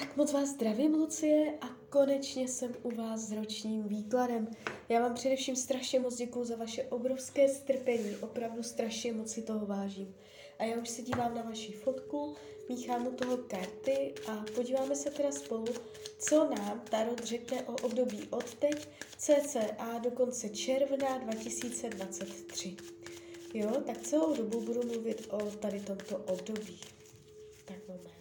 Tak moc vás zdravím, Lucie, a konečně jsem u vás s ročním výkladem. Já vám především strašně moc děkuju za vaše obrovské strpení, opravdu strašně moc si toho vážím. A já už se dívám na vaši fotku, míchám u toho karty a podíváme se teda spolu, co nám Tarot řekne o období od teď, cca do konce června 2023. Jo, tak celou dobu budu mluvit o tady tomto období. Tak moment.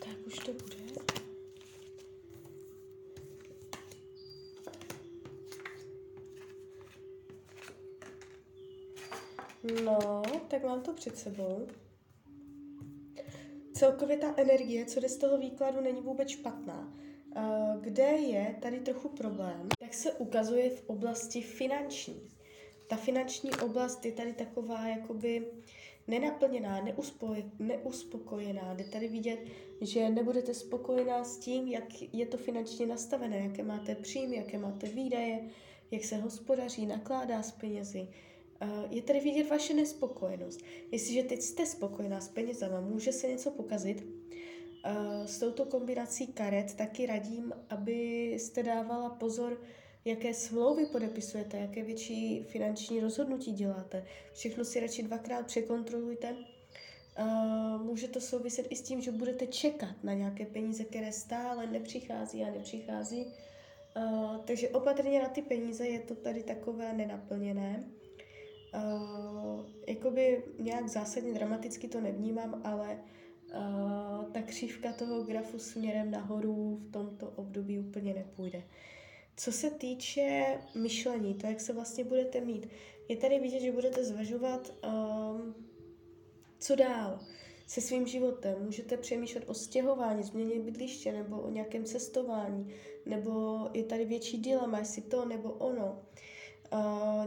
Tak už to bude. No, tak mám to před sebou. Celkově ta energie, co jde z toho výkladu, není vůbec špatná. Eh, Kde je tady trochu problém, tak se ukazuje v oblasti finanční. Ta finanční oblast je tady taková jakoby nenaplněná, neuspokojená. Jde tady vidět, že nebudete spokojená s tím, jak je to finančně nastavené, jaké máte příjmy, jaké máte výdaje, jak se hospodaří, nakládá s penězi. Eh, Je tady vidět vaše nespokojenost. Jestliže teď jste spokojená s penězama, může se něco pokazit. Eh, S touto kombinací karet taky radím, abyste dávala pozor, jaké smlouvy podepisujete, jaké větší finanční rozhodnutí děláte. Všechno si radši dvakrát překontrolujte. Eh, Může to souviset i s tím, že budete čekat na nějaké peníze, které stále nepřichází a nepřichází. Takže opatrně na ty peníze je to tady takové nenaplněné. Uh, jakoby nějak zásadně dramaticky to nevnímám, ale uh, ta křivka toho grafu směrem nahoru v tomto období úplně nepůjde. Co se týče myšlení, to, jak se vlastně budete mít, je tady vidět, že budete zvažovat, um, co dál se svým životem. Můžete přemýšlet o stěhování, změně bydliště nebo o nějakém cestování, nebo je tady větší dilema, jestli to nebo ono uh,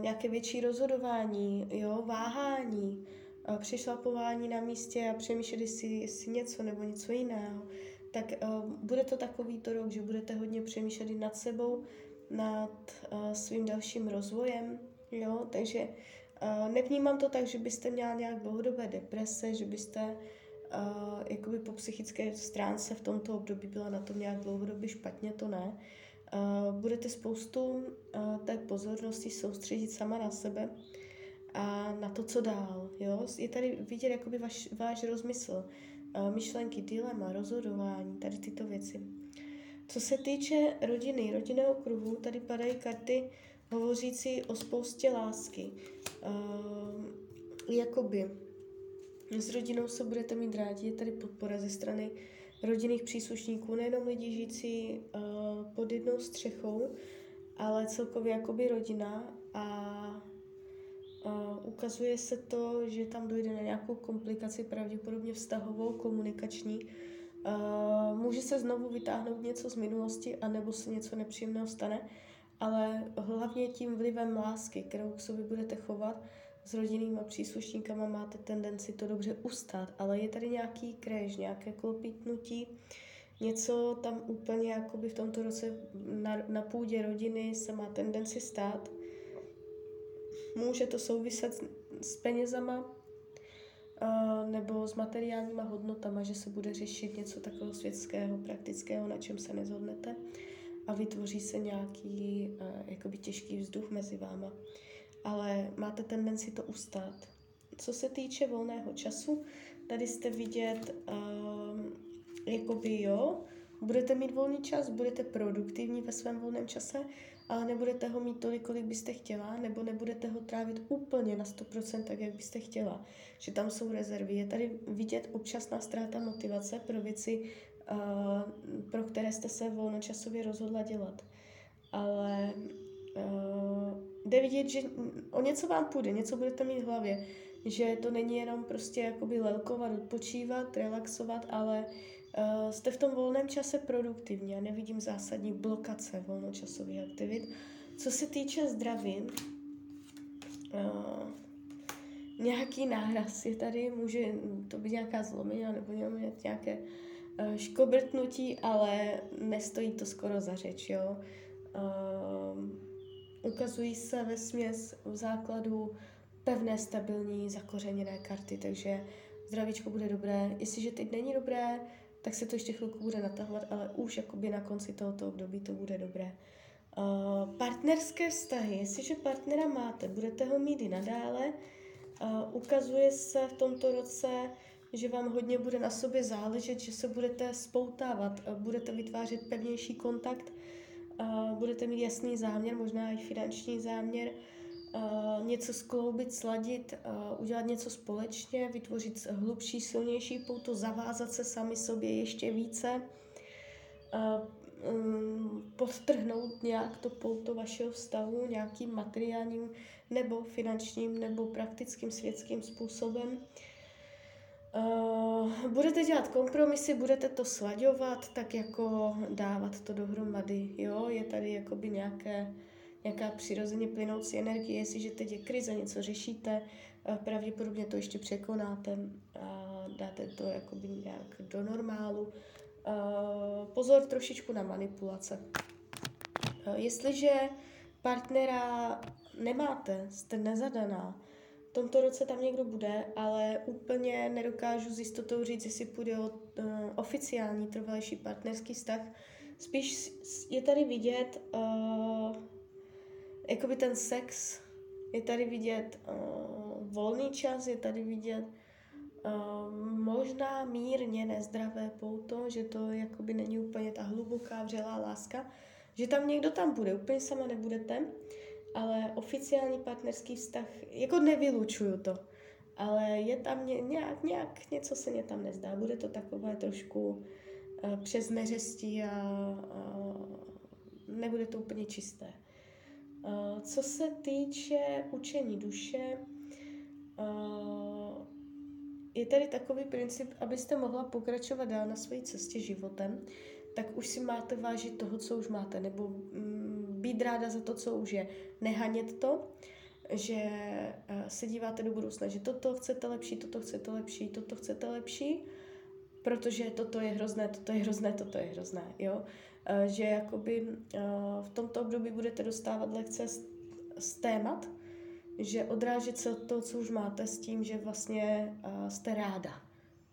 nějaké větší rozhodování, jo, váhání, uh, přešlapování na místě a přemýšlet, jestli, jestli něco nebo něco jiného, tak uh, bude to takový to rok, že budete hodně přemýšlet nad sebou, nad svým dalším rozvojem, jo, takže nevnímám to tak, že byste měla nějak dlouhodobé deprese, že byste jakoby po psychické stránce v tomto období byla na tom nějak dlouhodobě špatně, to ne. Uh, budete spoustu uh, té pozornosti soustředit sama na sebe a na to, co dál. Jo? Je tady vidět jakoby vaš, váš rozmysl, uh, myšlenky, dilema, rozhodování, tady tyto věci. Co se týče rodiny, rodinného kruhu, tady padají karty hovořící o spoustě lásky. Uh, jakoby s rodinou se budete mít rádi, je tady podpora ze strany rodinných příslušníků, nejenom lidi žijící uh, pod jednou střechou, ale celkově jakoby rodina a uh, ukazuje se to, že tam dojde na nějakou komplikaci, pravděpodobně vztahovou, komunikační. Uh, může se znovu vytáhnout něco z minulosti, anebo se něco nepříjemného stane, ale hlavně tím vlivem lásky, kterou k sobě budete chovat, s rodinnýma příslušníkama máte tendenci to dobře ustát, ale je tady nějaký kréž, nějaké klopítnutí, něco tam úplně jakoby v tomto roce na, na půdě rodiny se má tendenci stát. Může to souviset s, s penězama uh, nebo s materiálníma hodnotama, že se bude řešit něco takového světského, praktického, na čem se nezhodnete a vytvoří se nějaký uh, jakoby těžký vzduch mezi váma ale máte tendenci to ustát. Co se týče volného času, tady jste vidět, um, jakoby jo, budete mít volný čas, budete produktivní ve svém volném čase, ale nebudete ho mít tolik, kolik byste chtěla, nebo nebudete ho trávit úplně na 100% tak, jak byste chtěla. Že tam jsou rezervy. Je tady vidět občasná ztráta motivace pro věci, uh, pro které jste se volnočasově rozhodla dělat. Ale uh, jde vidět, že o něco vám půjde, něco budete mít v hlavě, že to není jenom prostě jakoby lelkovat, odpočívat, relaxovat, ale uh, jste v tom volném čase produktivní a nevidím zásadní blokace volnočasových aktivit. Co se týče zdraví, uh, nějaký náraz je tady, může to být nějaká zlomina nebo nějaké uh, škobrtnutí, ale nestojí to skoro za řeč, jo. Uh, ukazují se ve směs v základu pevné, stabilní, zakořeněné karty, takže zdravíčko bude dobré. Jestliže teď není dobré, tak se to ještě chvilku bude natahovat, ale už jakoby na konci tohoto období to bude dobré. Uh, partnerské vztahy, jestliže partnera máte, budete ho mít i nadále. Uh, ukazuje se v tomto roce, že vám hodně bude na sobě záležet, že se budete spoutávat, uh, budete vytvářet pevnější kontakt, budete mít jasný záměr, možná i finanční záměr, něco skloubit, sladit, udělat něco společně, vytvořit hlubší, silnější pouto, zavázat se sami sobě ještě více, uh, podtrhnout nějak to pouto vašeho vztahu nějakým materiálním nebo finančním nebo praktickým světským způsobem. Uh, budete dělat kompromisy, budete to slaďovat, tak jako dávat to dohromady, jo, je tady jakoby nějaké, nějaká přirozeně plynoucí energie, jestliže teď je krize, něco řešíte, uh, pravděpodobně to ještě překonáte a dáte to jakoby nějak do normálu, Eh, pozor trošičku na manipulace. Jestliže partnera nemáte, jste nezadaná, v tomto roce tam někdo bude, ale úplně nedokážu s jistotou říct, jestli půjde o uh, oficiální trvalejší partnerský vztah. Spíš je tady vidět uh, jakoby ten sex, je tady vidět uh, volný čas, je tady vidět Ehm, možná mírně nezdravé pouto, že to jakoby není úplně ta hluboká vřelá láska, že tam někdo tam bude, úplně sama nebudete, ale oficiální partnerský vztah, jako nevylučuju to, ale je tam ně, nějak, nějak, něco se mě tam nezdá, bude to takové trošku uh, přes neřestí a, a nebude to úplně čisté. Uh, co se týče učení duše, uh, je tady takový princip, abyste mohla pokračovat dál na své cestě životem, tak už si máte vážit toho, co už máte, nebo mm, být ráda za to, co už je. Nehanět to, že uh, se díváte do budoucna, že toto chcete lepší, toto chcete lepší, toto chcete lepší, protože toto je hrozné, toto je hrozné, toto je hrozné, jo. Uh, že jakoby uh, v tomto období budete dostávat lekce z, témat, že odrážet se od toho, co už máte s tím, že vlastně jste ráda.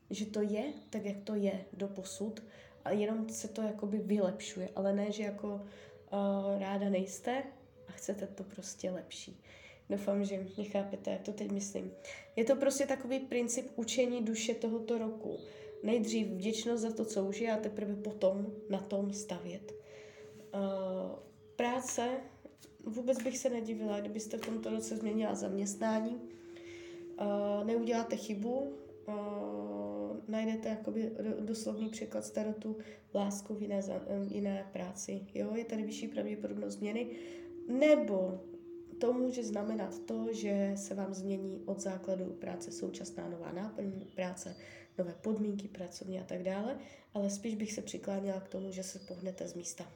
Že to je tak, jak to je do posud a jenom se to jakoby vylepšuje, ale ne, že jako uh, ráda nejste a chcete to prostě lepší. Doufám, že mě chápete, jak to teď myslím. Je to prostě takový princip učení duše tohoto roku. Nejdřív vděčnost za to, co už je a teprve potom na tom stavět. Uh, práce vůbec bych se nedivila, kdybyste v tomto roce změnila zaměstnání. Uh, neuděláte chybu, uh, najdete jakoby doslovný překlad starotu lásku v jiné, jiné práci. Jo, je tady vyšší pravděpodobnost změny. Nebo to může znamenat to, že se vám změní od základu práce současná nová náplň práce, nové podmínky pracovní a tak dále, ale spíš bych se přikláněla k tomu, že se pohnete z místa.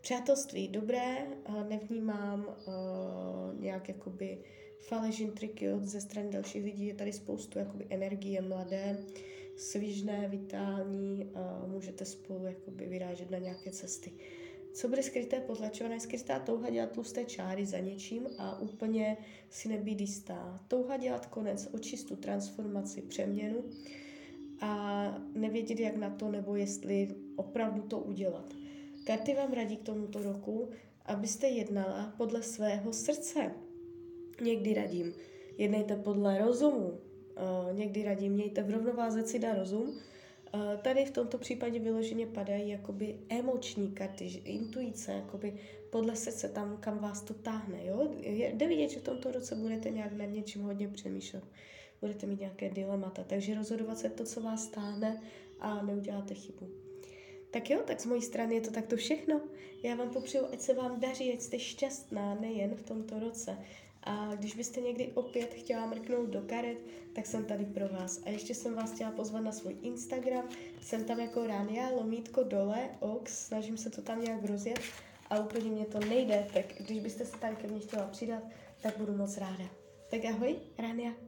Přátelství dobré, nevnímám uh, nějak jakoby faležin triky ze strany dalších lidí, je tady spoustu jakoby energie mladé, svížné, vitální, uh, můžete spolu jakoby vyrážet na nějaké cesty. Co bude skryté, potlačované? Skrytá touha dělat tlusté čáry za něčím a úplně si nebýt jistá. Touha dělat konec, očistu, transformaci, přeměnu a nevědět, jak na to, nebo jestli opravdu to udělat. Karty vám radí k tomuto roku, abyste jednala podle svého srdce. Někdy radím, jednejte podle rozumu. Uh, někdy radím, mějte v rovnováze cida rozum. Uh, tady v tomto případě vyloženě padají jakoby emoční karty, intuice, jakoby podle srdce, tam, kam vás to táhne. Jo? Jde vidět, že v tomto roce budete nějak nad něčím hodně přemýšlet. Budete mít nějaké dilemata, takže rozhodovat se to, co vás táhne a neuděláte chybu. Tak jo, tak z mojí strany je to takto všechno. Já vám popřeju, ať se vám daří, ať jste šťastná nejen v tomto roce. A když byste někdy opět chtěla mrknout do karet, tak jsem tady pro vás. A ještě jsem vás chtěla pozvat na svůj Instagram. Jsem tam jako Rania, lomítko dole, ox, snažím se to tam nějak rozjet a úplně mě to nejde, tak když byste se tady ke mně chtěla přidat, tak budu moc ráda. Tak ahoj, Rania.